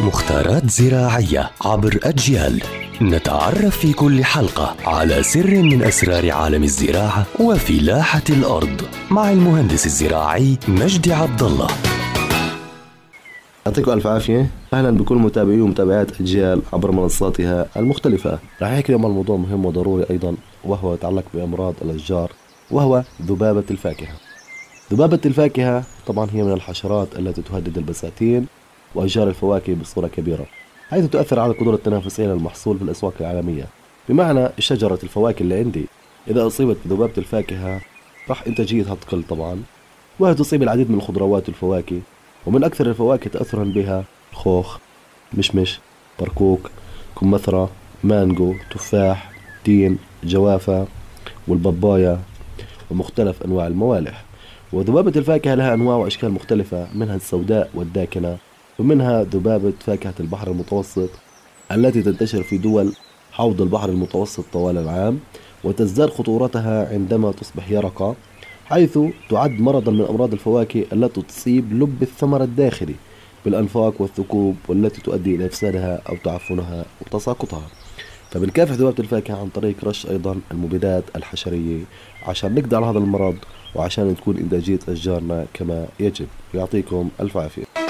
مختارات زراعية عبر أجيال. نتعرف في كل حلقة على سر من أسرار عالم الزراعة وفلاحة الأرض مع المهندس الزراعي مجدي عبد الله يعطيكم ألف عافية. أهلا بكل متابعي ومتابعات أجيال عبر منصاتها المختلفة. رح نحكي اليوم عن موضوع مهم وضروري أيضا وهو يتعلق بأمراض الأشجار وهو ذبابة الفاكهة. ذبابة الفاكهة طبعا هي من الحشرات التي تهدد البساتين وأشجار الفواكه بصورة كبيرة حيث تؤثر على القدرة التنافسية للمحصول في الأسواق العالمية. بمعنى شجرة الفواكه اللي عندي. إذا أصيبت بذبابة الفاكهة راح إنتاجيتها تقل طبعا وهي تصيب العديد من الخضروات والفواكه ومن أكثر الفواكه تأثرا بها خوخ مشمش بركوك كمثرى مانجو تفاح تين جوافة والبابايا ومختلف أنواع الموالح. وذبابة الفاكهة لها أنواع وأشكال مختلفة منها السوداء والداكنة. ومنها ذبابة فاكهة البحر المتوسط التي تنتشر في دول حوض البحر المتوسط طوال العام وتزداد خطورتها عندما تصبح يرقة حيث تعد مرضا من أمراض الفواكه التي تصيب لب الثمر الداخلي بالأنفاق والثقوب والتي تؤدي إلى إفسادها أو تعفنها وتساقطها. فبنكافح ذبابة الفاكهة عن طريق رش أيضا المبيدات الحشرية عشان نقضي على هذا المرض وعشان تكون إنتاجية أشجارنا كما يجب. يعطيكم ألف عافية.